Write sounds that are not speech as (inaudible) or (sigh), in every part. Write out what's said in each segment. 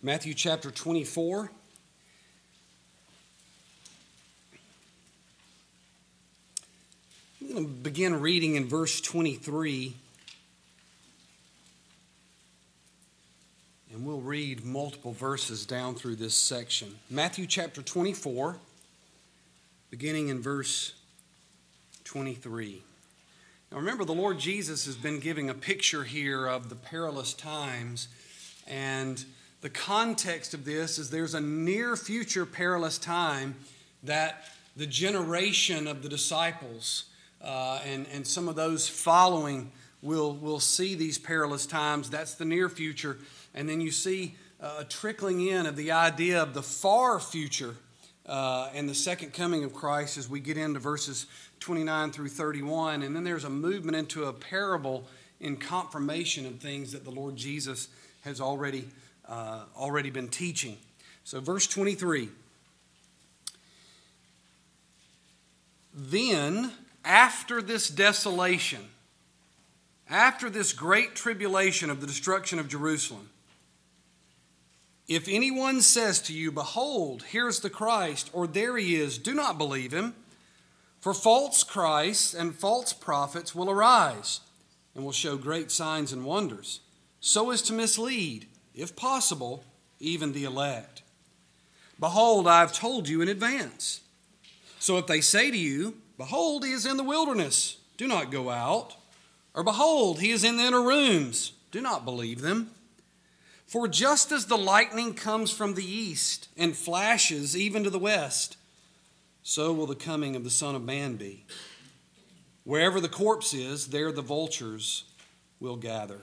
Matthew chapter 24. I'm going to begin reading in verse 23. And we'll read multiple verses down through this section. Matthew chapter 24, beginning in verse 23. Now remember, the Lord Jesus has been giving a picture here of the perilous times, and the context of this is there's a near future perilous time that the generation of the disciples uh, and, and some of those following will, will see these perilous times. That's the near future. And then you see uh, a trickling in of the idea of the far future uh, and the second coming of Christ as we get into verses 29 through 31. And then there's a movement into a parable in confirmation of things that the Lord Jesus has already, uh, already been teaching. So, verse 23. Then, after this desolation, after this great tribulation of the destruction of Jerusalem, if anyone says to you, Behold, here's the Christ, or there he is, do not believe him. For false Christs and false prophets will arise and will show great signs and wonders, so as to mislead, if possible, even the elect. Behold, I have told you in advance. So if they say to you, Behold, he is in the wilderness, do not go out. Or behold, he is in the inner rooms, do not believe them. For just as the lightning comes from the east and flashes even to the west, so will the coming of the Son of Man be. Wherever the corpse is, there the vultures will gather.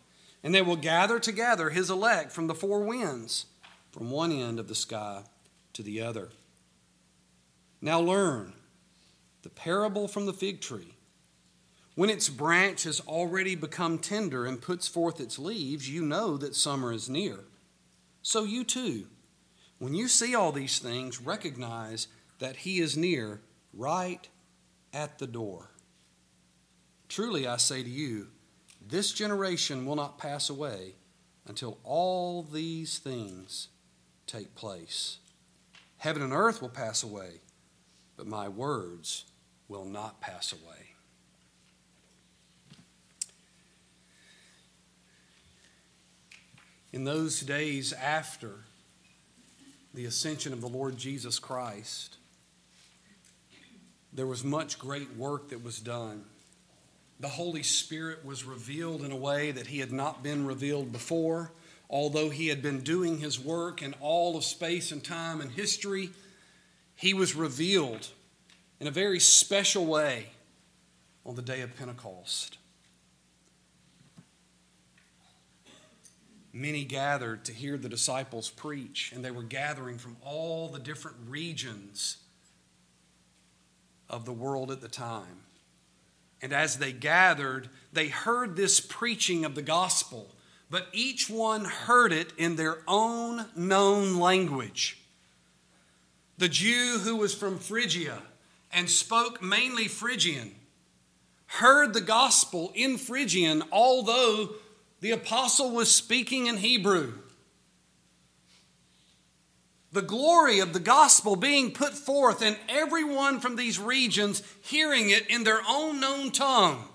and they will gather together his elect from the four winds, from one end of the sky to the other. Now learn the parable from the fig tree. When its branch has already become tender and puts forth its leaves, you know that summer is near. So you too, when you see all these things, recognize that He is near, right at the door. Truly, I say to you, this generation will not pass away until all these things take place. Heaven and earth will pass away, but my words will not pass away. in those days after the ascension of the Lord Jesus Christ, there was much great work that was done. The Holy Spirit was revealed in a way that he had not been revealed before. Although he had been doing his work in all of space and time and history, he was revealed in a very special way on the day of Pentecost. many gathered to hear the disciples preach, and they were gathering from all the different regions of the world at the time. And as they gathered, they heard this preaching of the gospel, but each one heard it in their own known language. The Jew who was from Phrygia and spoke mainly Phrygian heard the gospel in Phrygian, although the apostle was speaking in Hebrew. The glory of the gospel being put forth, and everyone from these regions hearing it in their own known tongue.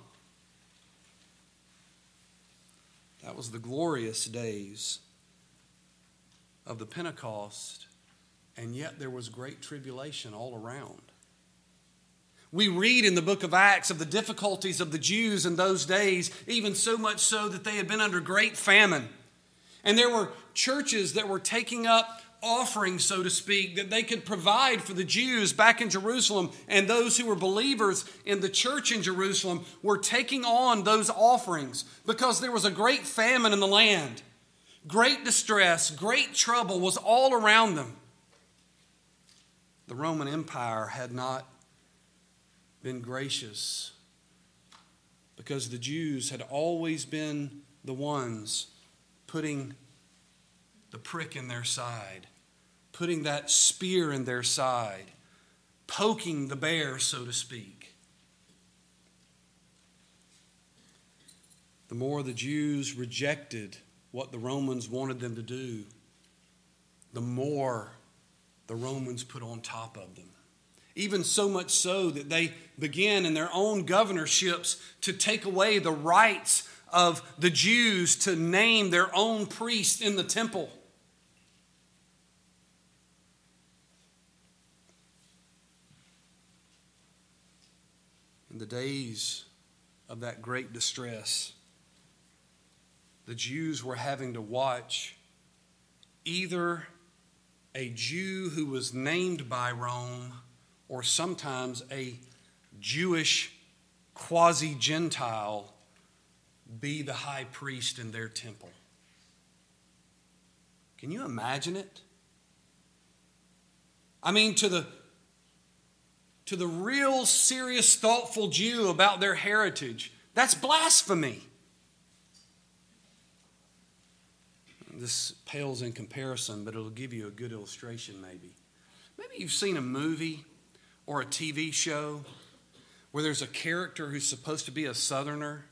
That was the glorious days of the Pentecost, and yet there was great tribulation all around. We read in the book of Acts of the difficulties of the Jews in those days, even so much so that they had been under great famine. And there were churches that were taking up offerings, so to speak, that they could provide for the Jews back in Jerusalem. And those who were believers in the church in Jerusalem were taking on those offerings because there was a great famine in the land. great distress, great trouble was all around them. The Roman Empire had not been gracious because the Jews had always been the ones putting the prick in their side, putting that spear in their side, poking the bear, so to speak. The more the Jews rejected what the Romans wanted them to do, the more the Romans put on top of them. Even so much so that they began in their own governorships to take away the rights of the Jews to name their own priest in the temple. In the days of that great distress, the Jews were having to watch either a Jew who was named by Rome or sometimes a Jewish quasi Gentile be the high priest in their temple. Can you imagine it? I mean, to the to the real serious, thoughtful Jew about their heritage, that's blasphemy. This pales in comparison, but it'll give you a good illustration, maybe. Maybe you've seen a movie or a TV show where there's a character who's supposed to be a Southerner,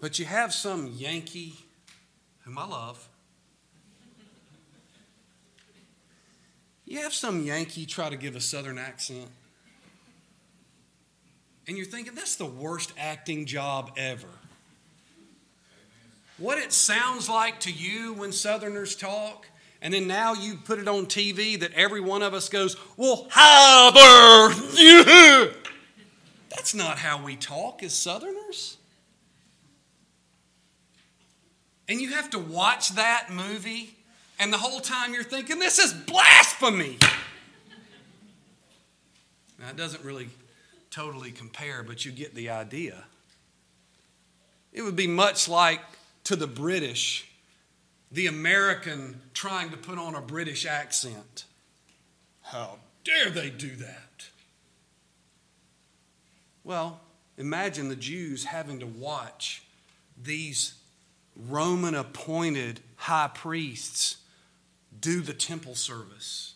but you have some Yankee, whom I love. You have some Yankee try to give a Southern accent. And you're thinking, that's the worst acting job ever. What it sounds like to you when Southerners talk, and then now you put it on TV that every one of us goes, Well, hi there. (laughs) That's not how we talk as Southerners. And you have to watch that movie, and the whole time you're thinking, This is blasphemy. Now, it doesn't really totally compare, but you get the idea. It would be much like to the British, the American trying to put on a British accent. How dare they do that? Well, imagine the Jews having to watch these Roman appointed high priests do the temple service.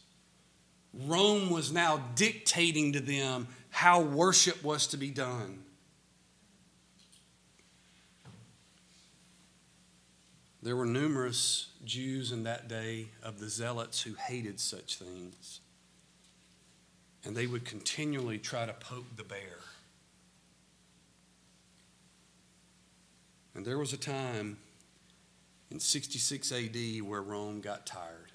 Rome was now dictating to them how worship was to be done. There were numerous Jews in that day of the zealots who hated such things. And they would continually try to poke the bear. And there was a time in 66 AD where Rome got tired.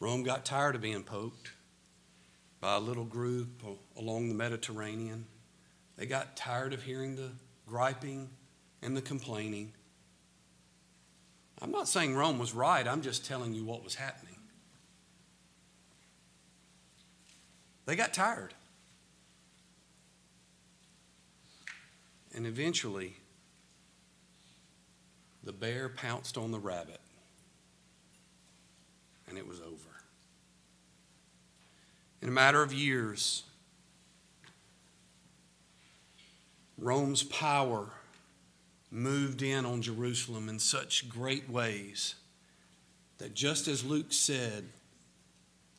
Rome got tired of being poked by a little group along the Mediterranean. They got tired of hearing the griping and the complaining. I'm not saying Rome was right, I'm just telling you what was happening. They got tired. And eventually, the bear pounced on the rabbit, and it was over. In a matter of years, Rome's power moved in on Jerusalem in such great ways that just as Luke said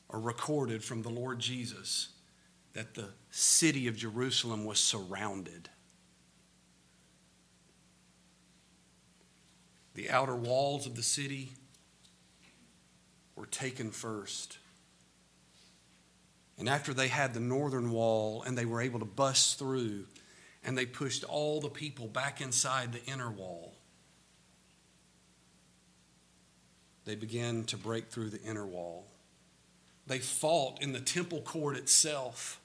or recorded from the Lord Jesus, that the city of Jerusalem was surrounded. The outer walls of the city were taken first. And after they had the northern wall and they were able to bust through, and they pushed all the people back inside the inner wall. They began to break through the inner wall. They fought in the temple court itself.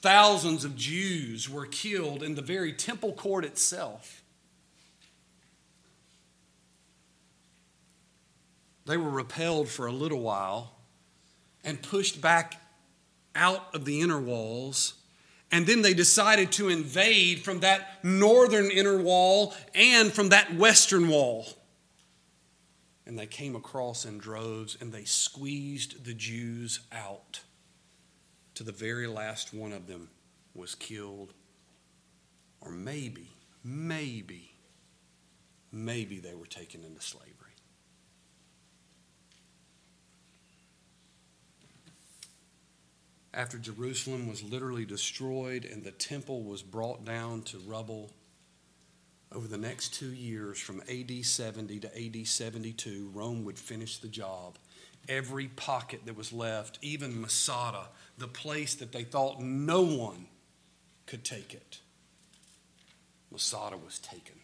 Thousands of Jews were killed in the very temple court itself. They were repelled for a little while and pushed back out of the inner walls And then they decided to invade from that northern inner wall and from that western wall. And they came across in droves and they squeezed the Jews out to the very last one of them was killed. Or maybe, maybe, maybe they were taken into slavery. After Jerusalem was literally destroyed and the temple was brought down to rubble, over the next two years, from AD 70 to AD 72, Rome would finish the job. Every pocket that was left, even Masada, the place that they thought no one could take it, Masada was taken.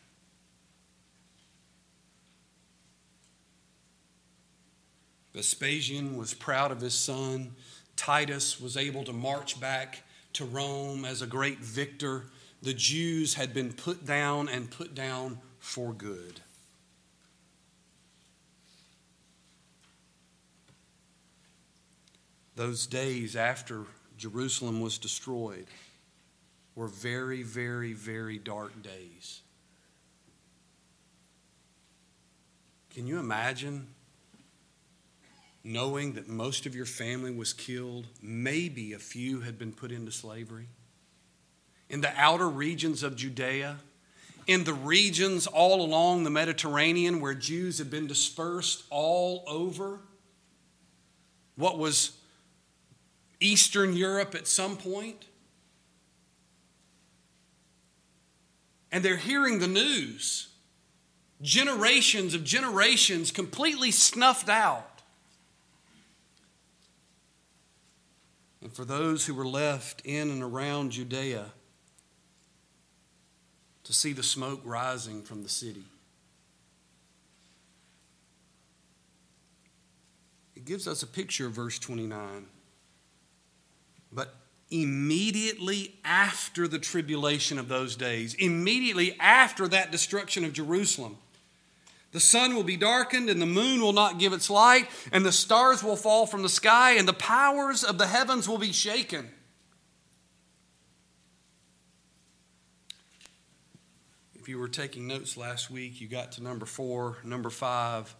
Vespasian was proud of his son. Titus was able to march back to Rome as a great victor. The Jews had been put down and put down for good. Those days after Jerusalem was destroyed were very, very, very dark days. Can you imagine knowing that most of your family was killed, maybe a few had been put into slavery. In the outer regions of Judea, in the regions all along the Mediterranean where Jews had been dispersed all over, what was Eastern Europe at some point. And they're hearing the news. Generations of generations completely snuffed out. And for those who were left in and around Judea to see the smoke rising from the city. It gives us a picture of verse 29. But immediately after the tribulation of those days, immediately after that destruction of Jerusalem, the sun will be darkened, and the moon will not give its light, and the stars will fall from the sky, and the powers of the heavens will be shaken. If you were taking notes last week, you got to number four. Number five,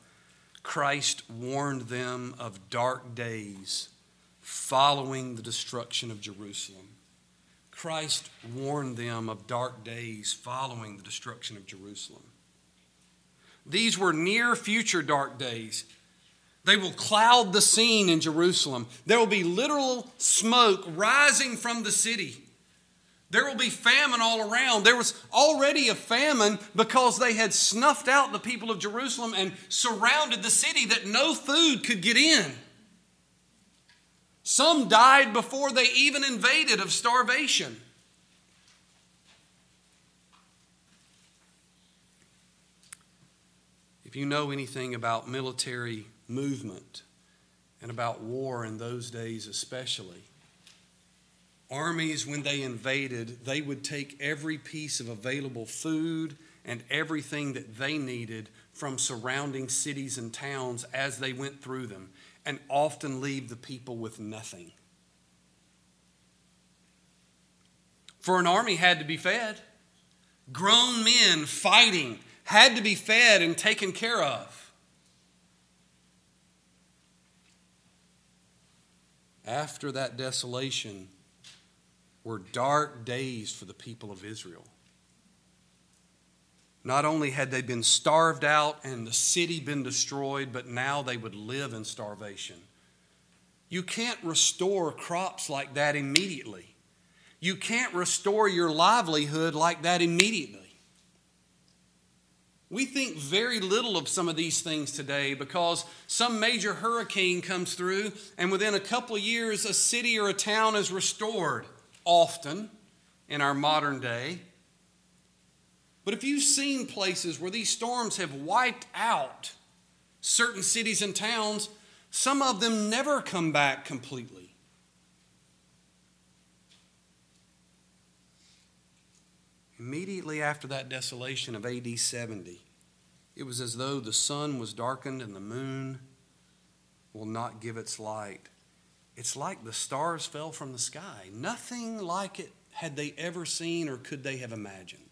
Christ warned them of dark days following the destruction of Jerusalem. Christ warned them of dark days following the destruction of Jerusalem. These were near future dark days. They will cloud the scene in Jerusalem. There will be literal smoke rising from the city. There will be famine all around. There was already a famine because they had snuffed out the people of Jerusalem and surrounded the city that no food could get in. Some died before they even invaded of starvation. If you know anything about military movement and about war in those days, especially, armies, when they invaded, they would take every piece of available food and everything that they needed from surrounding cities and towns as they went through them, and often leave the people with nothing. For an army had to be fed. Grown men fighting had to be fed and taken care of. After that desolation were dark days for the people of Israel. Not only had they been starved out and the city been destroyed, but now they would live in starvation. You can't restore crops like that immediately. You can't restore your livelihood like that immediately. We think very little of some of these things today because some major hurricane comes through, and within a couple of years, a city or a town is restored, often in our modern day. But if you've seen places where these storms have wiped out certain cities and towns, some of them never come back completely. Immediately after that desolation of AD 70, it was as though the sun was darkened and the moon will not give its light. It's like the stars fell from the sky. Nothing like it had they ever seen or could they have imagined.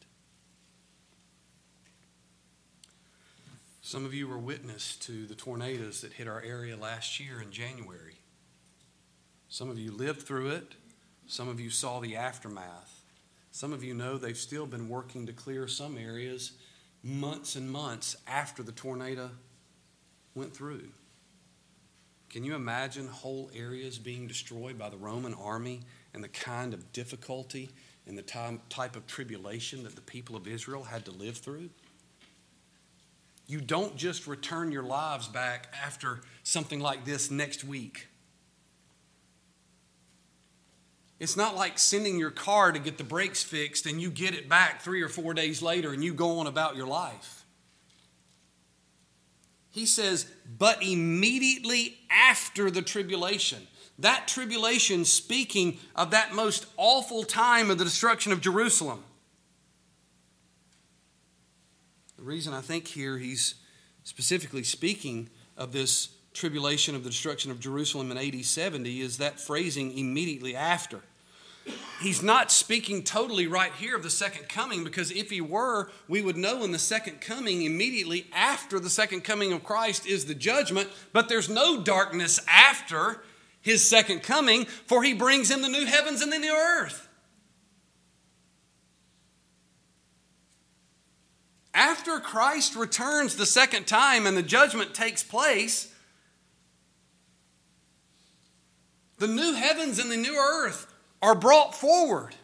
Some of you were witness to the tornadoes that hit our area last year in January. Some of you lived through it. Some of you saw the aftermath. Some of you know they've still been working to clear some areas months and months after the tornado went through. Can you imagine whole areas being destroyed by the Roman army and the kind of difficulty and the time, type of tribulation that the people of Israel had to live through? You don't just return your lives back after something like this next week. It's not like sending your car to get the brakes fixed and you get it back three or four days later and you go on about your life. He says, but immediately after the tribulation. That tribulation, speaking of that most awful time of the destruction of Jerusalem. The reason I think here he's specifically speaking of this tribulation of the destruction of Jerusalem in AD 70 is that phrasing immediately after. He's not speaking totally right here of the second coming because if he were, we would know in the second coming, immediately after the second coming of Christ, is the judgment, but there's no darkness after his second coming, for he brings in the new heavens and the new earth. After Christ returns the second time and the judgment takes place, The new heavens and the new earth are brought forward.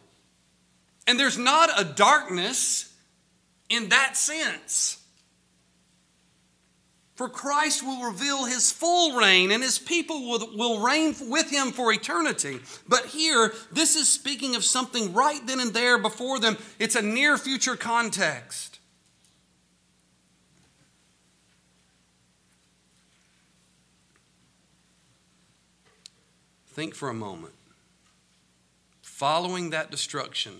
And there's not a darkness in that sense. For Christ will reveal his full reign, and his people will, will reign with him for eternity. But here, this is speaking of something right then and there before them. It's a near future context. Think for a moment. Following that destruction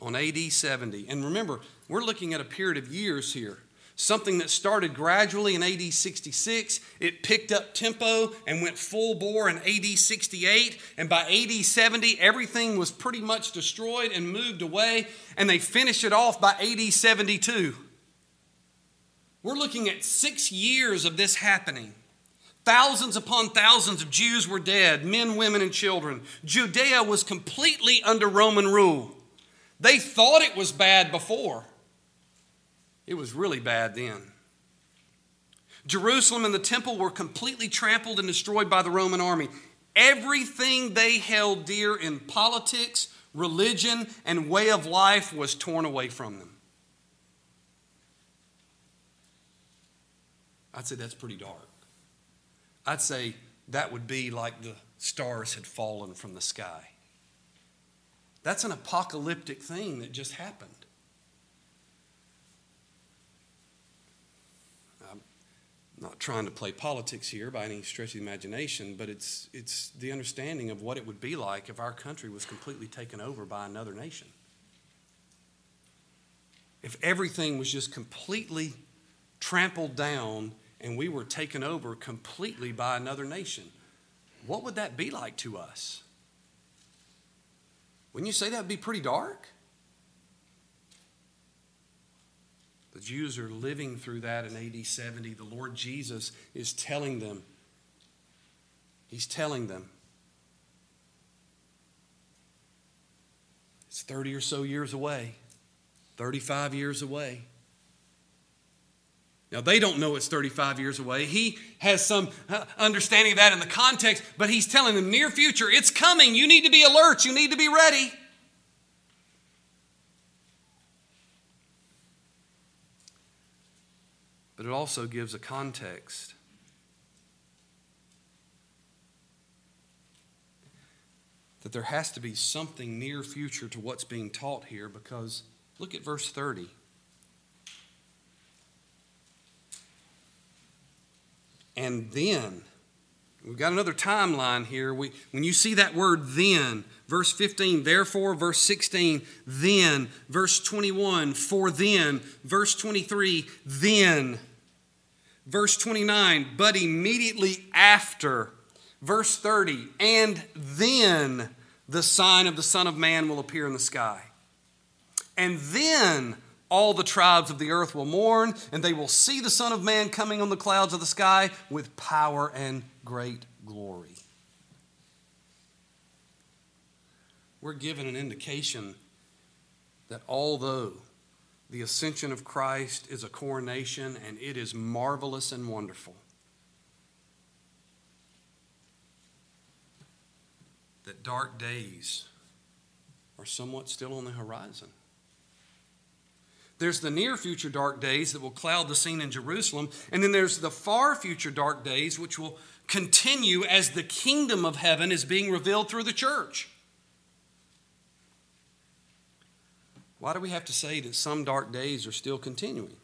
on AD 70, and remember, we're looking at a period of years here. Something that started gradually in AD 66, it picked up tempo and went full bore in AD 68. And by AD 70, everything was pretty much destroyed and moved away. And they finished it off by AD 72. We're looking at six years of this happening. Thousands upon thousands of Jews were dead, men, women, and children. Judea was completely under Roman rule. They thought it was bad before, it was really bad then. Jerusalem and the temple were completely trampled and destroyed by the Roman army. Everything they held dear in politics, religion, and way of life was torn away from them. I'd say that's pretty dark. I'd say that would be like the stars had fallen from the sky. That's an apocalyptic thing that just happened. I'm not trying to play politics here by any stretch of the imagination, but it's, it's the understanding of what it would be like if our country was completely taken over by another nation. If everything was just completely trampled down and we were taken over completely by another nation, what would that be like to us? Wouldn't you say that would be pretty dark? The Jews are living through that in AD 70. The Lord Jesus is telling them, He's telling them, it's 30 or so years away, 35 years away. Now, they don't know it's 35 years away. He has some uh, understanding of that in the context, but he's telling them near future, it's coming. You need to be alert. You need to be ready. But it also gives a context. That there has to be something near future to what's being taught here because look at verse 30. And then. We've got another timeline here. We, when you see that word then, verse 15, therefore, verse 16, then, verse 21, for then, verse 23, then, verse 29, but immediately after, verse 30, and then, the sign of the Son of Man will appear in the sky. And then all the tribes of the earth will mourn, and they will see the Son of Man coming on the clouds of the sky with power and great glory. We're given an indication that although the ascension of Christ is a coronation and it is marvelous and wonderful, that dark days are somewhat still on the horizon. There's the near future dark days that will cloud the scene in Jerusalem, and then there's the far future dark days which will continue as the kingdom of heaven is being revealed through the church. Why do we have to say that some dark days are still continuing?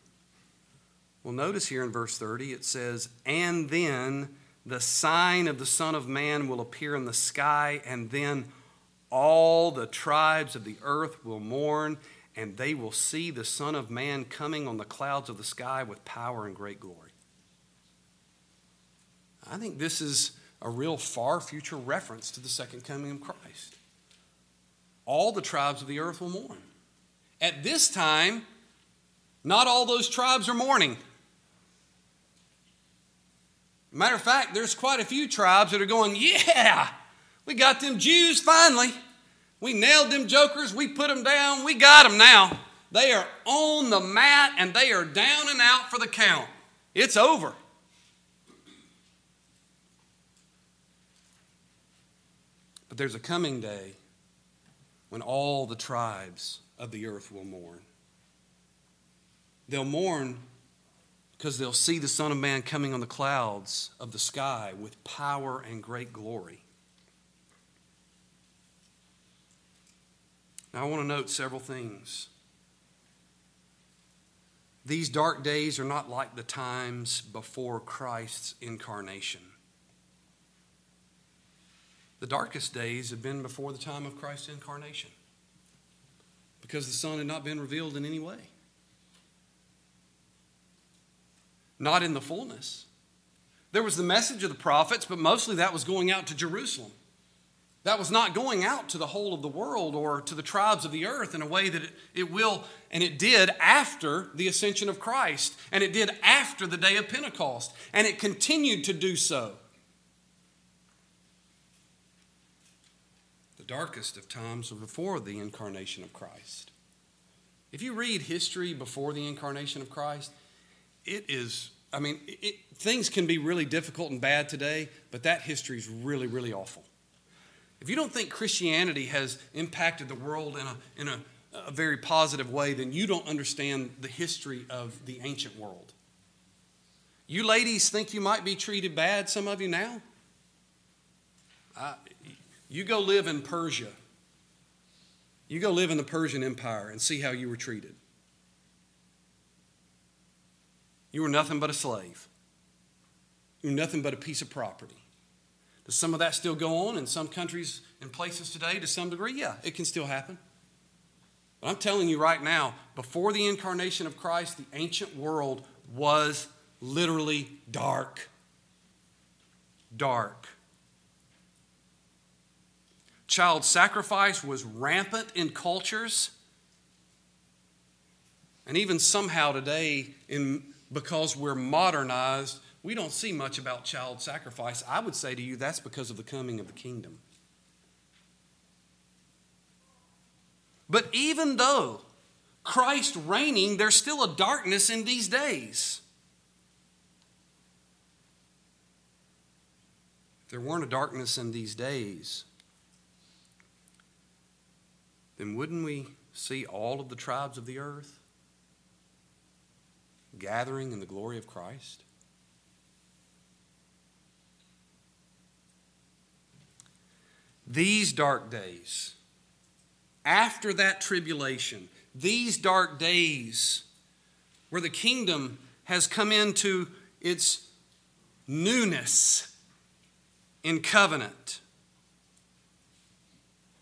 Well, notice here in verse 30 it says, And then the sign of the Son of Man will appear in the sky, and then all the tribes of the earth will mourn, and they will see the Son of Man coming on the clouds of the sky with power and great glory. I think this is a real far future reference to the second coming of Christ. All the tribes of the earth will mourn. At this time, not all those tribes are mourning. Matter of fact, there's quite a few tribes that are going, Yeah, we got them Jews finally. We nailed them jokers, we put them down, we got them now. They are on the mat and they are down and out for the count. It's over. But there's a coming day when all the tribes of the earth will mourn. They'll mourn because they'll see the Son of Man coming on the clouds of the sky with power and great glory. Now, I want to note several things. These dark days are not like the times before Christ's incarnation. The darkest days have been before the time of Christ's incarnation because the Son had not been revealed in any way. not in the fullness. There was the message of the prophets, but mostly that was going out to Jerusalem. That was not going out to the whole of the world or to the tribes of the earth in a way that it, it will, and it did after the ascension of Christ, and it did after the day of Pentecost, and it continued to do so. The darkest of times were before the incarnation of Christ. If you read history before the incarnation of Christ, it is, I mean, it, things can be really difficult and bad today, but that history is really, really awful. If you don't think Christianity has impacted the world in a, in a, a very positive way, then you don't understand the history of the ancient world. You ladies think you might be treated bad, some of you now? you go live in Persia. You go live in the Persian Empire and see how you were treated. You were nothing but a slave. You were nothing but a piece of property. Does some of that still go on in some countries and places today to some degree? Yeah, it can still happen. But I'm telling you right now, before the incarnation of Christ, the ancient world was literally dark. Dark. Child sacrifice was rampant in cultures. And even somehow today, in because we're modernized, we don't see much about child sacrifice. I would say to you that's because of the coming of the kingdom. But even though Christ reigning, there's still a darkness in these days. If there weren't a darkness in these days, then wouldn't we see all of the tribes of the earth gathering in the glory of Christ? These dark days, after that tribulation, these dark days where the kingdom has come into its newness in covenant,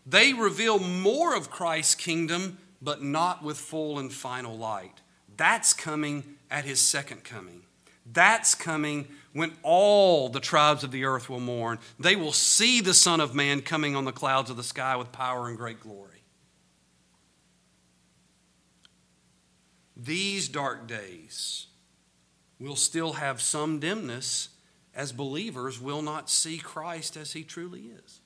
they reveal more of Christ's kingdom, but not with full and final light. That's coming at his second coming. That's coming when all the tribes of the earth will mourn. They will see the Son of Man coming on the clouds of the sky with power and great glory. These dark days will still have some dimness as believers will not see Christ as he truly is.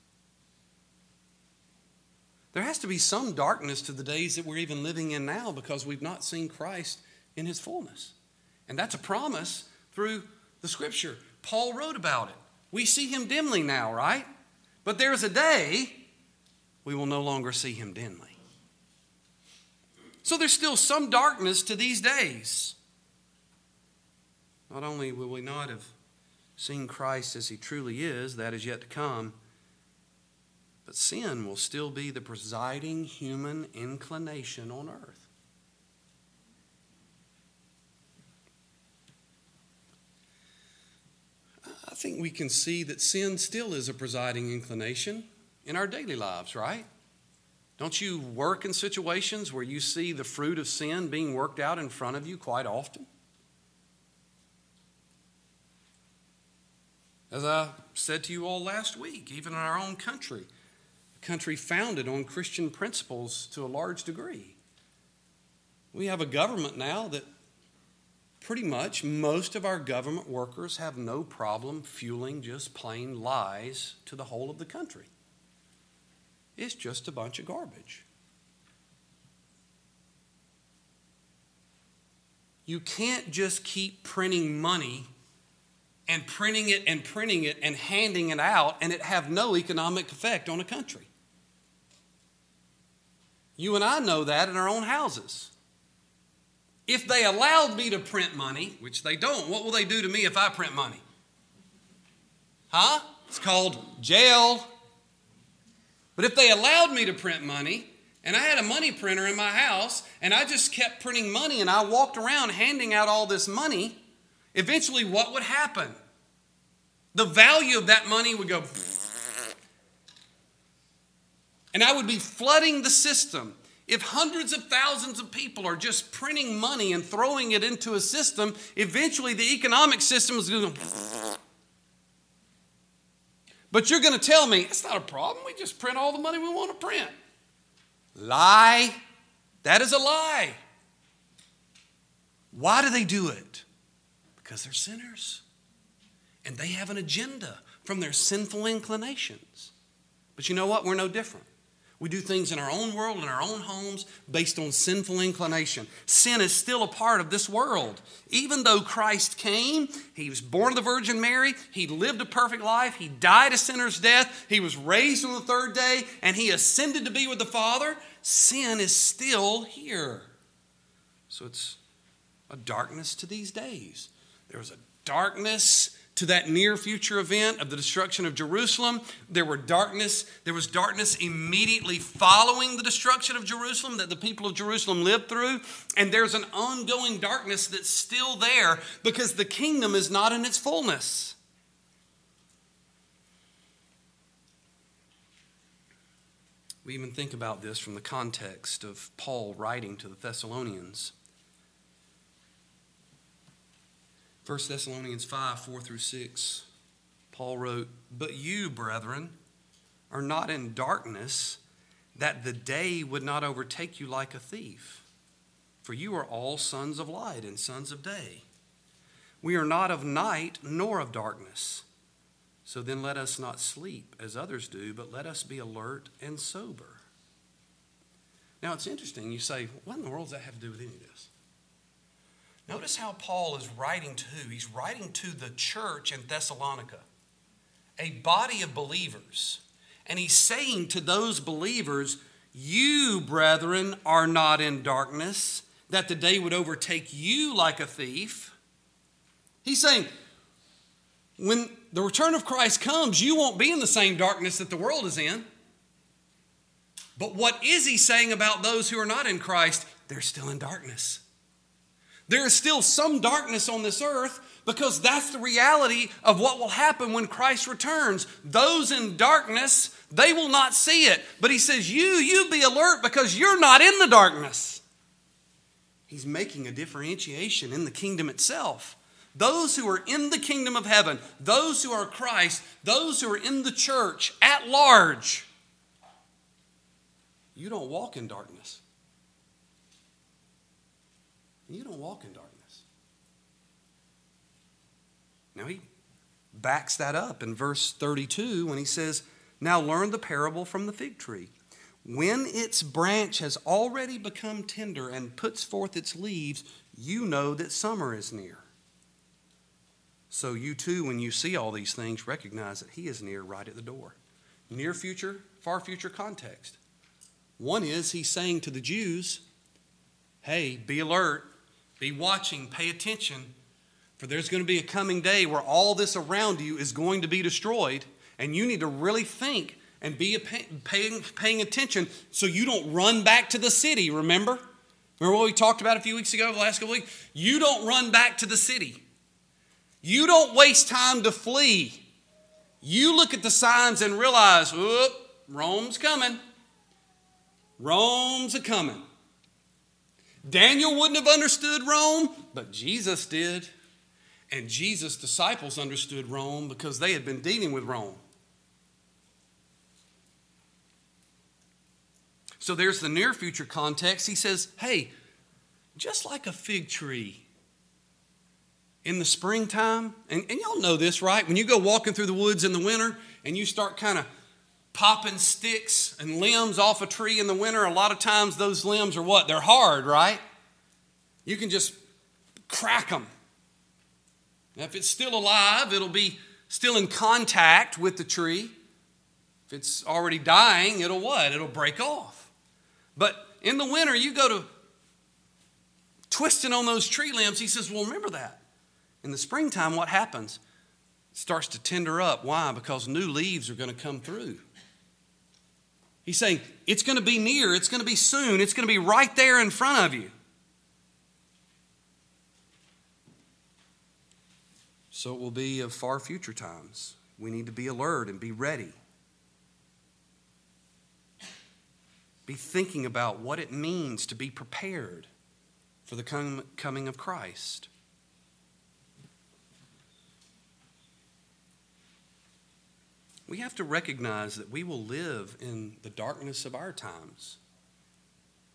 There has to be some darkness to the days that we're even living in now because we've not seen Christ in his fullness. And that's a promise through the scripture. Paul wrote about it. We see him dimly now, right? But there's a day we will no longer see him dimly. So there's still some darkness to these days. Not only will we not have seen Christ as he truly is, that is yet to come but sin will still be the presiding human inclination on earth. Think we can see that sin still is a presiding inclination in our daily lives, right? Don't you work in situations where you see the fruit of sin being worked out in front of you quite often? As I said to you all last week, even in our own country, a country founded on Christian principles to a large degree. We have a government now that pretty much most of our government workers have no problem fueling just plain lies to the whole of the country. It's just a bunch of garbage. You can't just keep printing money and printing it and printing it and handing it out and it have no economic effect on a country. You and I know that in our own houses. If they allowed me to print money, which they don't, what will they do to me if I print money? Huh? It's called jail. But if they allowed me to print money, and I had a money printer in my house, and I just kept printing money, and I walked around handing out all this money, eventually what would happen? The value of that money would go and I would be flooding the system. If hundreds of thousands of people are just printing money and throwing it into a system, eventually the economic system is going to. But you're going to tell me, it's not a problem. We just print all the money we want to print. Lie. That is a lie. Why do they do it? Because they're sinners. And they have an agenda from their sinful inclinations. But you know what? We're no different. We do things in our own world, in our own homes, based on sinful inclination. Sin is still a part of this world. Even though Christ came, he was born of the Virgin Mary, he lived a perfect life, he died a sinner's death, he was raised on the third day, and he ascended to be with the Father, sin is still here. So it's a darkness to these days. There's a darkness to that near future event of the destruction of Jerusalem. There were darkness, there was darkness immediately following the destruction of Jerusalem that the people of Jerusalem lived through, and there's an ongoing darkness that's still there because the kingdom is not in its fullness. We even think about this from the context of Paul writing to the Thessalonians. 1 Thessalonians 5 4 through 6, Paul wrote, But you, brethren, are not in darkness, that the day would not overtake you like a thief. For you are all sons of light and sons of day. We are not of night nor of darkness. So then let us not sleep as others do, but let us be alert and sober. Now it's interesting. You say, what in the world does that have to do with any of this? Notice how Paul is writing to who? He's writing to the church in Thessalonica, a body of believers. And he's saying to those believers, You, brethren, are not in darkness, that the day would overtake you like a thief. He's saying, when the return of Christ comes, you won't be in the same darkness that the world is in. But what is he saying about those who are not in Christ? They're still in darkness. There is still some darkness on this earth because that's the reality of what will happen when Christ returns. Those in darkness, they will not see it. But he says, You, you be alert because you're not in the darkness. He's making a differentiation in the kingdom itself. those who are in the kingdom of heaven, those who are Christ, those who are in the church at large, you don't walk in darkness. You don't walk in darkness. Now he backs that up in verse 32 when he says, Now learn the parable from the fig tree. When its branch has already become tender and puts forth its leaves, you know that summer is near. So you too, when you see all these things, recognize that He is near right at the door. Near future, far future context. One is He's saying to the Jews, Hey, be alert, be watching, pay attention, for there's going to be a coming day where all this around you is going to be destroyed, and you need to really think and be paying, paying attention so you don't run back to the city, remember? Remember what we talked about a few weeks ago, the last couple weeks? You don't run back to the city. You don't waste time to flee. You look at the signs and realize, whoop, Rome's coming. Rome's a coming. Daniel wouldn't have understood Rome, but Jesus did. And Jesus' disciples understood Rome because they had been dealing with Rome. So there's the near future context. He says, hey, just like a fig tree in the springtime, and, and y'all know this, right? When you go walking through the woods in the winter and you start kind of popping sticks and limbs off a tree in the winter, a lot of times those limbs are what? They're hard, right? You can just crack them now, if it's still alive, it'll be still in contact with the tree. If it's already dying, it'll what? It'll break off. But in the winter, you go to twisting on those tree limbs. He says, Well, remember that. In the springtime, what happens? It starts to tender up. Why? Because new leaves are going to come through. He's saying, It's going to be near, it's going to be soon, it's going to be right there in front of you. So it will be of far future times. We need to be alert and be ready. Be thinking about what it means to be prepared for the coming of Christ. We have to recognize that we will live in the darkness of our times.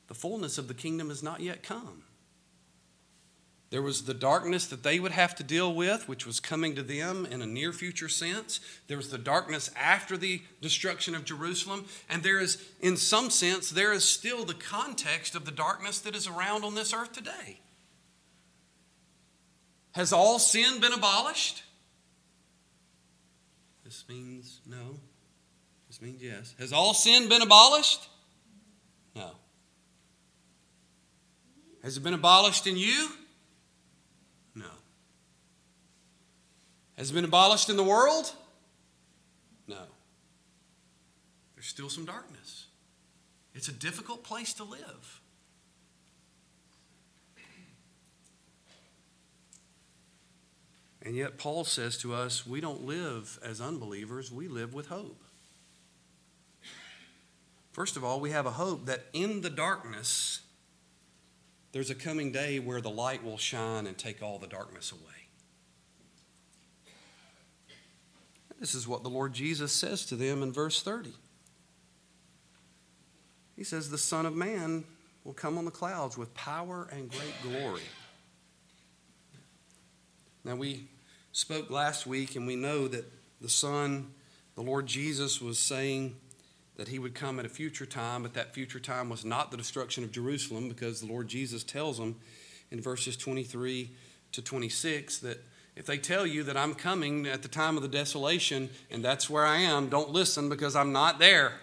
The fullness of the kingdom has not yet come. There was the darkness that they would have to deal with, which was coming to them in a near future sense. There was the darkness after the destruction of Jerusalem. And there is, in some sense, there is still the context of the darkness that is around on this earth today. Has all sin been abolished? This means no. This means yes. Has all sin been abolished? No. Has it been abolished in you? No. Has it been abolished in the world? No. There's still some darkness. It's a difficult place to live. And yet, Paul says to us, we don't live as unbelievers, we live with hope. First of all, we have a hope that in the darkness, there's a coming day where the light will shine and take all the darkness away. This is what the Lord Jesus says to them in verse 30. He says, The Son of Man will come on the clouds with power and great glory. Now, we spoke last week, and we know that the Son, the Lord Jesus, was saying, that he would come at a future time, but that future time was not the destruction of Jerusalem because the Lord Jesus tells them in verses 23 to 26 that if they tell you that I'm coming at the time of the desolation and that's where I am, don't listen because I'm not there.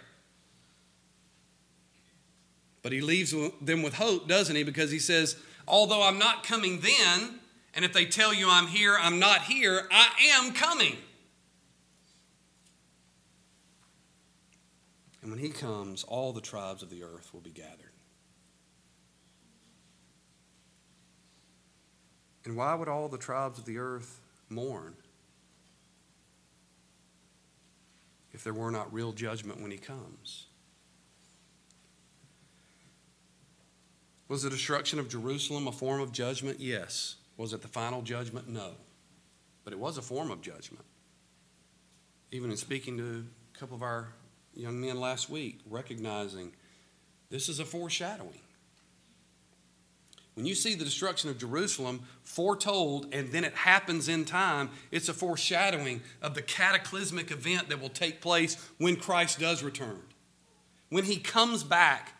But he leaves them with hope, doesn't he? Because he says, although I'm not coming then, and if they tell you I'm here, I'm not here, I am coming. And when he comes, all the tribes of the earth will be gathered. And why would all the tribes of the earth mourn if there were not real judgment when he comes? Was the destruction of Jerusalem a form of judgment? Yes. Was it the final judgment? No. But it was a form of judgment. Even in speaking to a couple of our young men last week, recognizing this is a foreshadowing. When you see the destruction of Jerusalem foretold and then it happens in time, it's a foreshadowing of the cataclysmic event that will take place when Christ does return. When he comes back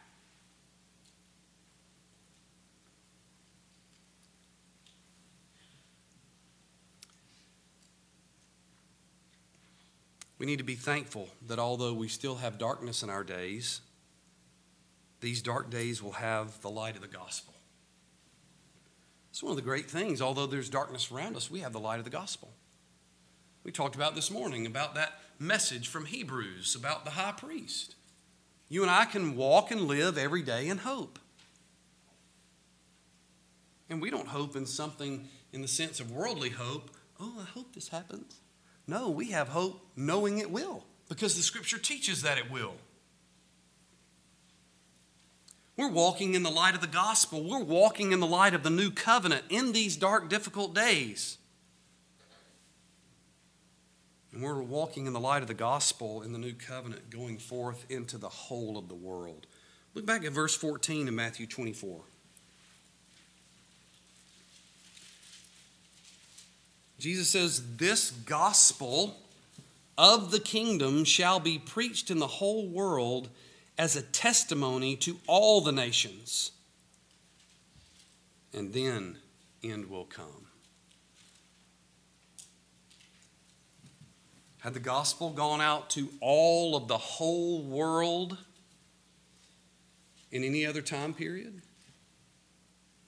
We need to be thankful that although we still have darkness in our days, these dark days will have the light of the gospel. It's one of the great things. Although there's darkness around us, we have the light of the gospel. We talked about this morning about that message from Hebrews about the high priest. You and I can walk and live every day in hope. And we don't hope in something in the sense of worldly hope. Oh, I hope this happens. No, we have hope knowing it will because the scripture teaches that it will. We're walking in the light of the gospel. We're walking in the light of the new covenant in these dark, difficult days. And we're walking in the light of the gospel in the new covenant going forth into the whole of the world. Look back at verse 14 in Matthew 24. Jesus says, This gospel of the kingdom shall be preached in the whole world as a testimony to all the nations. And then end will come. Had the gospel gone out to all of the whole world in any other time period?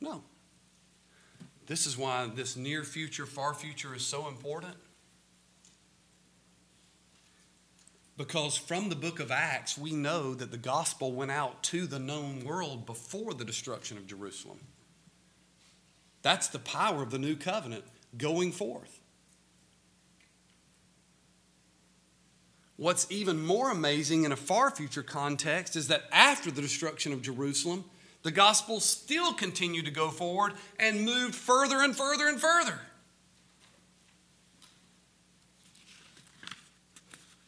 No. This is why this near future, far future is so important. Because from the book of Acts, we know that the gospel went out to the known world before the destruction of Jerusalem. That's the power of the new covenant going forth. What's even more amazing in a far future context is that after the destruction of Jerusalem, the gospel still continued to go forward and moved further and further and further.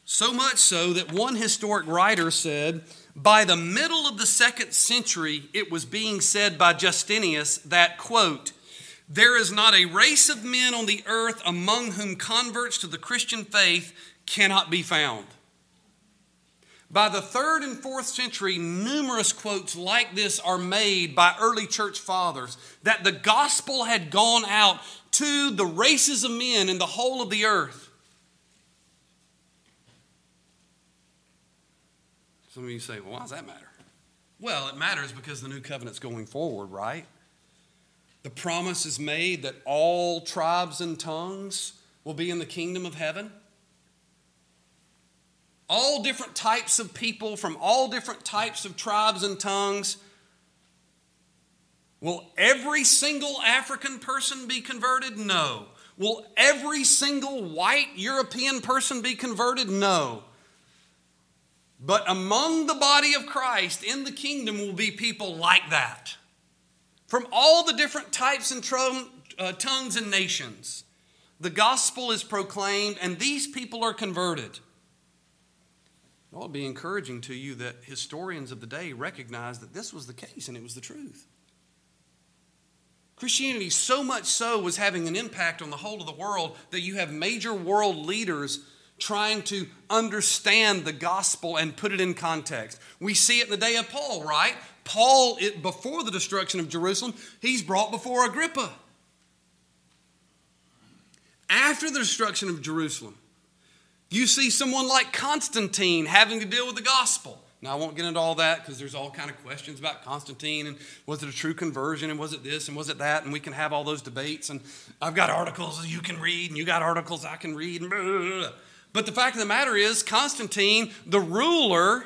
So much so that one historic writer said, by the middle of the second century, it was being said by Justinius that, quote, there is not a race of men on the earth among whom converts to the Christian faith cannot be found. By the third and fourth century, numerous quotes like this are made by early church fathers that the gospel had gone out to the races of men in the whole of the earth. Some of you say, well, why does that matter? Well, it matters because the new covenant's going forward, right? The promise is made that all tribes and tongues will be in the kingdom of heaven all different types of people from all different types of tribes and tongues. Will every single African person be converted? No. Will every single white European person be converted? No. But among the body of Christ in the kingdom will be people like that. From all the different types and uh, tongues and nations. The gospel is proclaimed, and these people are converted. It ought to be encouraging to you that historians of the day recognized that this was the case and it was the truth. Christianity, so much so, was having an impact on the whole of the world that you have major world leaders trying to understand the gospel and put it in context. We see it in the day of Paul, right? Paul, it, before the destruction of Jerusalem, he's brought before Agrippa. After the destruction of Jerusalem, you see someone like Constantine having to deal with the gospel. Now I won't get into all that because there's all kind of questions about Constantine and was it a true conversion and was it this and was it that and we can have all those debates and I've got articles you can read and you got articles I can read. But the fact of the matter is Constantine, the ruler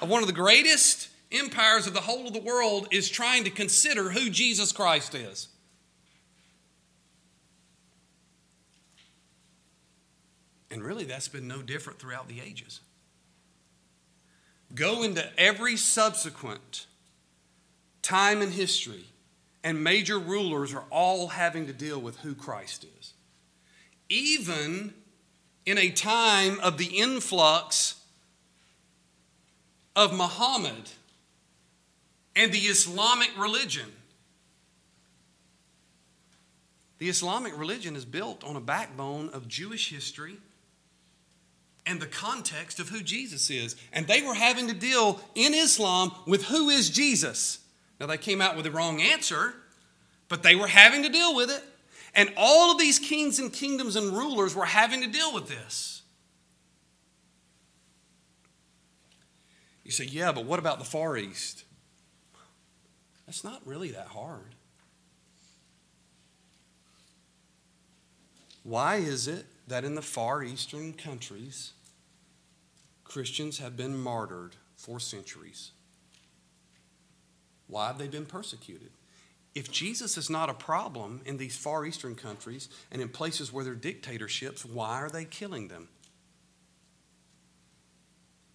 of one of the greatest empires of the whole of the world, is trying to consider who Jesus Christ is. And really, that's been no different throughout the ages. Go into every subsequent time in history and major rulers are all having to deal with who Christ is. Even in a time of the influx of Muhammad and the Islamic religion. The Islamic religion is built on a backbone of Jewish history and the context of who Jesus is. And they were having to deal in Islam with who is Jesus. Now, they came out with the wrong answer, but they were having to deal with it. And all of these kings and kingdoms and rulers were having to deal with this. You say, yeah, but what about the Far East? That's not really that hard. Why is it that in the Far Eastern countries, Christians have been martyred for centuries? Why have they been persecuted? If Jesus is not a problem in these Far Eastern countries and in places where there are dictatorships, why are they killing them?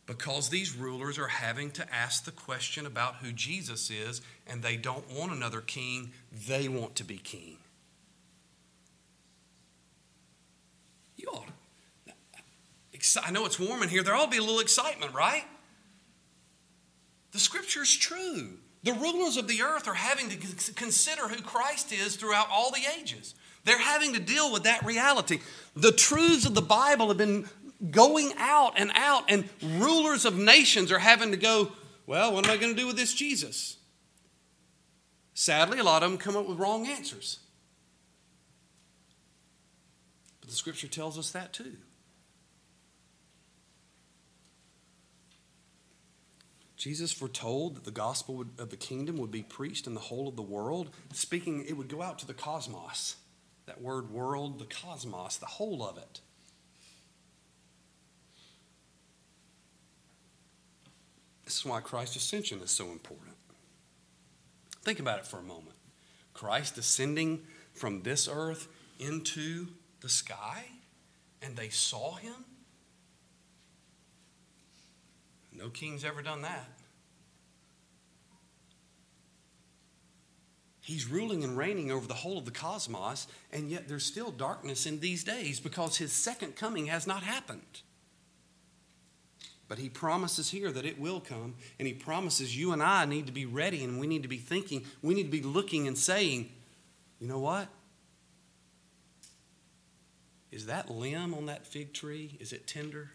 Because these rulers are having to ask the question about who Jesus is, and they don't want another king, they want to be king. You ought to. I know it's warm in here. There ought to be a little excitement, right? The scripture is true. The rulers of the earth are having to consider who Christ is throughout all the ages. They're having to deal with that reality. The truths of the Bible have been going out and out, and rulers of nations are having to go, well, what am I going to do with this Jesus? Sadly, a lot of them come up with wrong answers. But the scripture tells us that too. Jesus foretold that the gospel of the kingdom would be preached in the whole of the world. Speaking, it would go out to the cosmos. That word world, the cosmos, the whole of it. This is why Christ's ascension is so important. Think about it for a moment. Christ ascending from this earth into the sky, and they saw him no king's ever done that. He's ruling and reigning over the whole of the cosmos, and yet there's still darkness in these days because his second coming has not happened. But he promises here that it will come, and he promises you and I need to be ready and we need to be thinking, we need to be looking and saying, you know what? Is that limb on that fig tree, is it tender?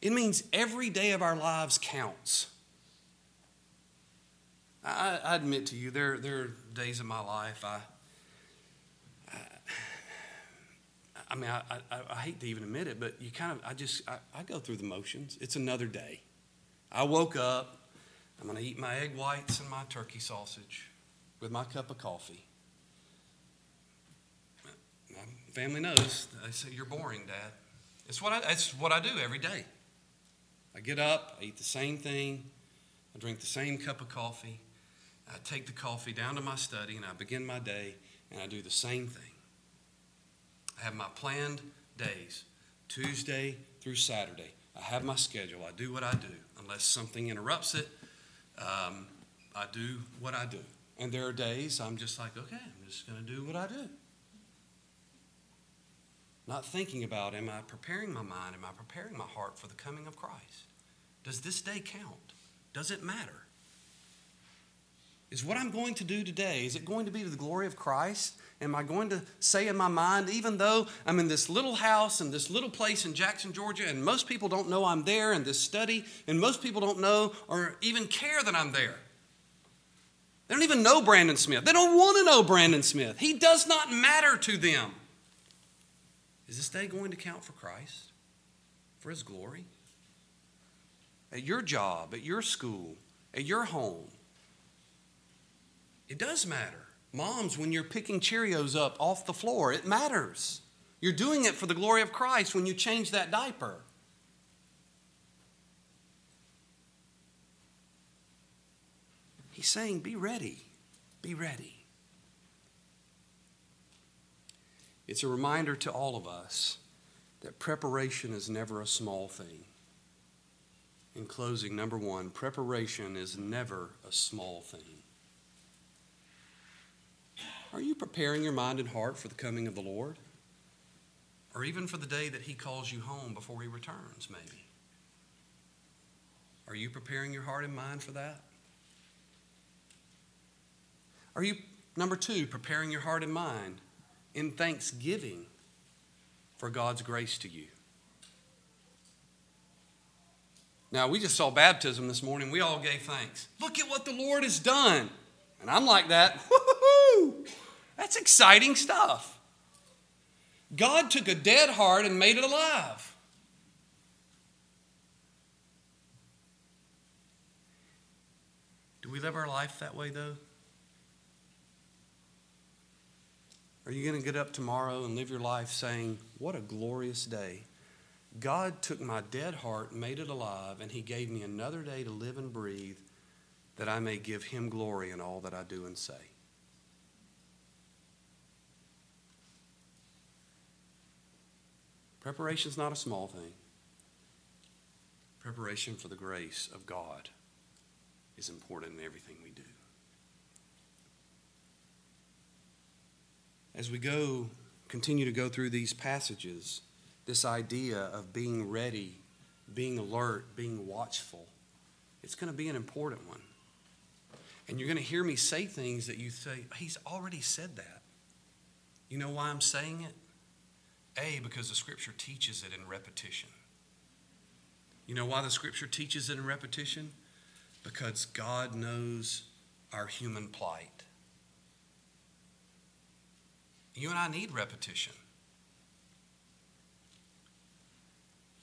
It means every day of our lives counts. I, I admit to you, there, there are days in my life I, I, mean, I, I, I, hate to even admit it, but you kind of, I just, I, I go through the motions. It's another day. I woke up, I'm going to eat my egg whites and my turkey sausage with my cup of coffee. My family knows. They say, You're boring, Dad. It's what I, it's what I do every day. I get up, I eat the same thing, I drink the same cup of coffee, I take the coffee down to my study, and I begin my day, and I do the same thing. I have my planned days, Tuesday through Saturday. I have my schedule. I do what I do. Unless something interrupts it, um, I do what I do. And there are days I'm just like, okay, I'm just going to do what I do. Not thinking about, am I preparing my mind? Am I preparing my heart for the coming of Christ? Does this day count? Does it matter? Is what I'm going to do today, is it going to be to the glory of Christ? Am I going to say in my mind, even though I'm in this little house and this little place in Jackson, Georgia, and most people don't know I'm there in this study, and most people don't know or even care that I'm there? They don't even know Brandon Smith. They don't want to know Brandon Smith. He does not matter to them. Is this day going to count for Christ, for His glory? At your job, at your school, at your home. It does matter. Moms, when you're picking Cheerios up off the floor, it matters. You're doing it for the glory of Christ when you change that diaper. He's saying, Be ready. Be ready. It's a reminder to all of us that preparation is never a small thing. In closing, number one, preparation is never a small thing. Are you preparing your mind and heart for the coming of the Lord? Or even for the day that He calls you home before He returns, maybe? Are you preparing your heart and mind for that? Are you, number two, preparing your heart and mind in thanksgiving for God's grace to you? Now, we just saw baptism this morning. We all gave thanks. Look at what the Lord has done. And I'm like that. (laughs) Woo-hoo-hoo! That's exciting stuff. God took a dead heart and made it alive. Do we live our life that way, though? Are you going to get up tomorrow and live your life saying, What a glorious day? God took my dead heart, made it alive, and He gave me another day to live and breathe that I may give Him glory in all that I do and say. Preparation is not a small thing. Preparation for the grace of God is important in everything we do. As we go, continue to go through these passages, this idea of being ready, being alert, being watchful, it's going to be an important one. And you're going to hear me say things that you say, He's already said that. You know why I'm saying it? A, because the scripture teaches it in repetition. You know why the scripture teaches it in repetition? Because God knows our human plight. You and I need repetition.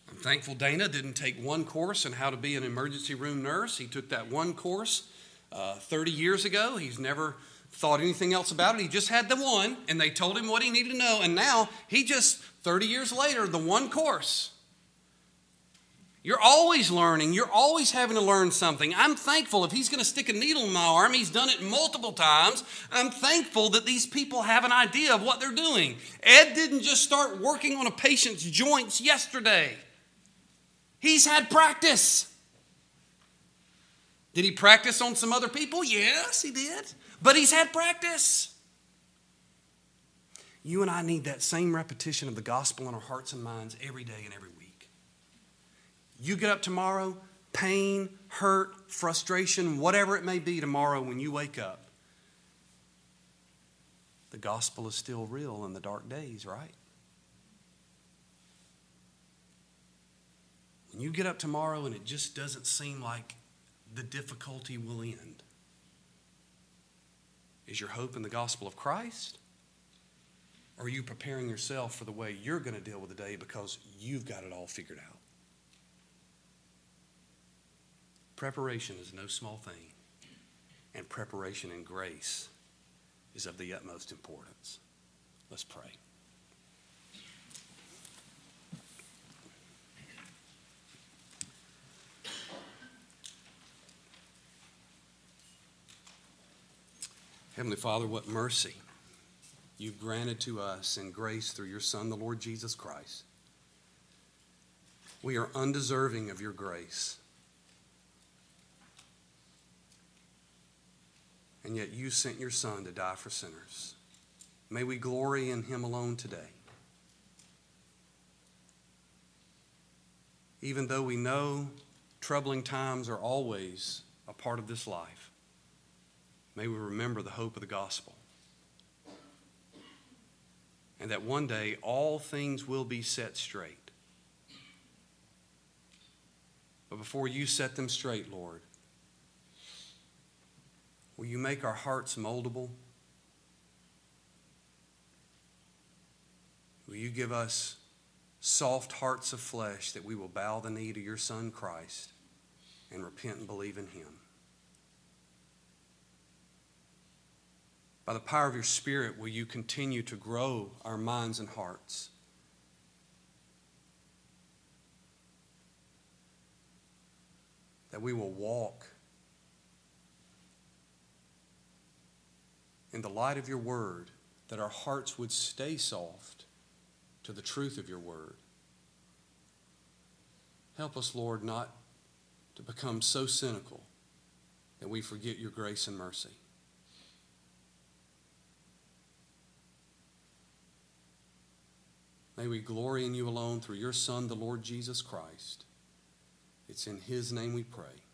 I'm thankful Dana didn't take one course in how to be an emergency room nurse. He took that one course uh, 30 years ago. He's never thought anything else about it. He just had the one, and they told him what he needed to know. And now he just, 30 years later, the one course. You're always learning. You're always having to learn something. I'm thankful if he's going to stick a needle in my arm, he's done it multiple times. I'm thankful that these people have an idea of what they're doing. Ed didn't just start working on a patient's joints yesterday, he's had practice. Did he practice on some other people? Yes, he did. But he's had practice. You and I need that same repetition of the gospel in our hearts and minds every day and every week. You get up tomorrow, pain, hurt, frustration, whatever it may be tomorrow when you wake up. The gospel is still real in the dark days, right? When you get up tomorrow and it just doesn't seem like the difficulty will end? Is your hope in the gospel of Christ? Or are you preparing yourself for the way you're going to deal with the day because you've got it all figured out? Preparation is no small thing, and preparation in grace is of the utmost importance. Let's pray. Heavenly Father, what mercy you've granted to us in grace through your Son, the Lord Jesus Christ. We are undeserving of your grace. And yet you sent your Son to die for sinners. May we glory in him alone today. Even though we know troubling times are always a part of this life. May we remember the hope of the gospel. And that one day all things will be set straight. But before you set them straight, Lord, will you make our hearts moldable? Will you give us soft hearts of flesh that we will bow the knee to your Son Christ and repent and believe in him? By the power of your Spirit, will you continue to grow our minds and hearts? That we will walk in the light of your word, that our hearts would stay soft to the truth of your word. Help us, Lord, not to become so cynical that we forget your grace and mercy. May we glory in you alone through your Son, the Lord Jesus Christ. It's in his name we pray.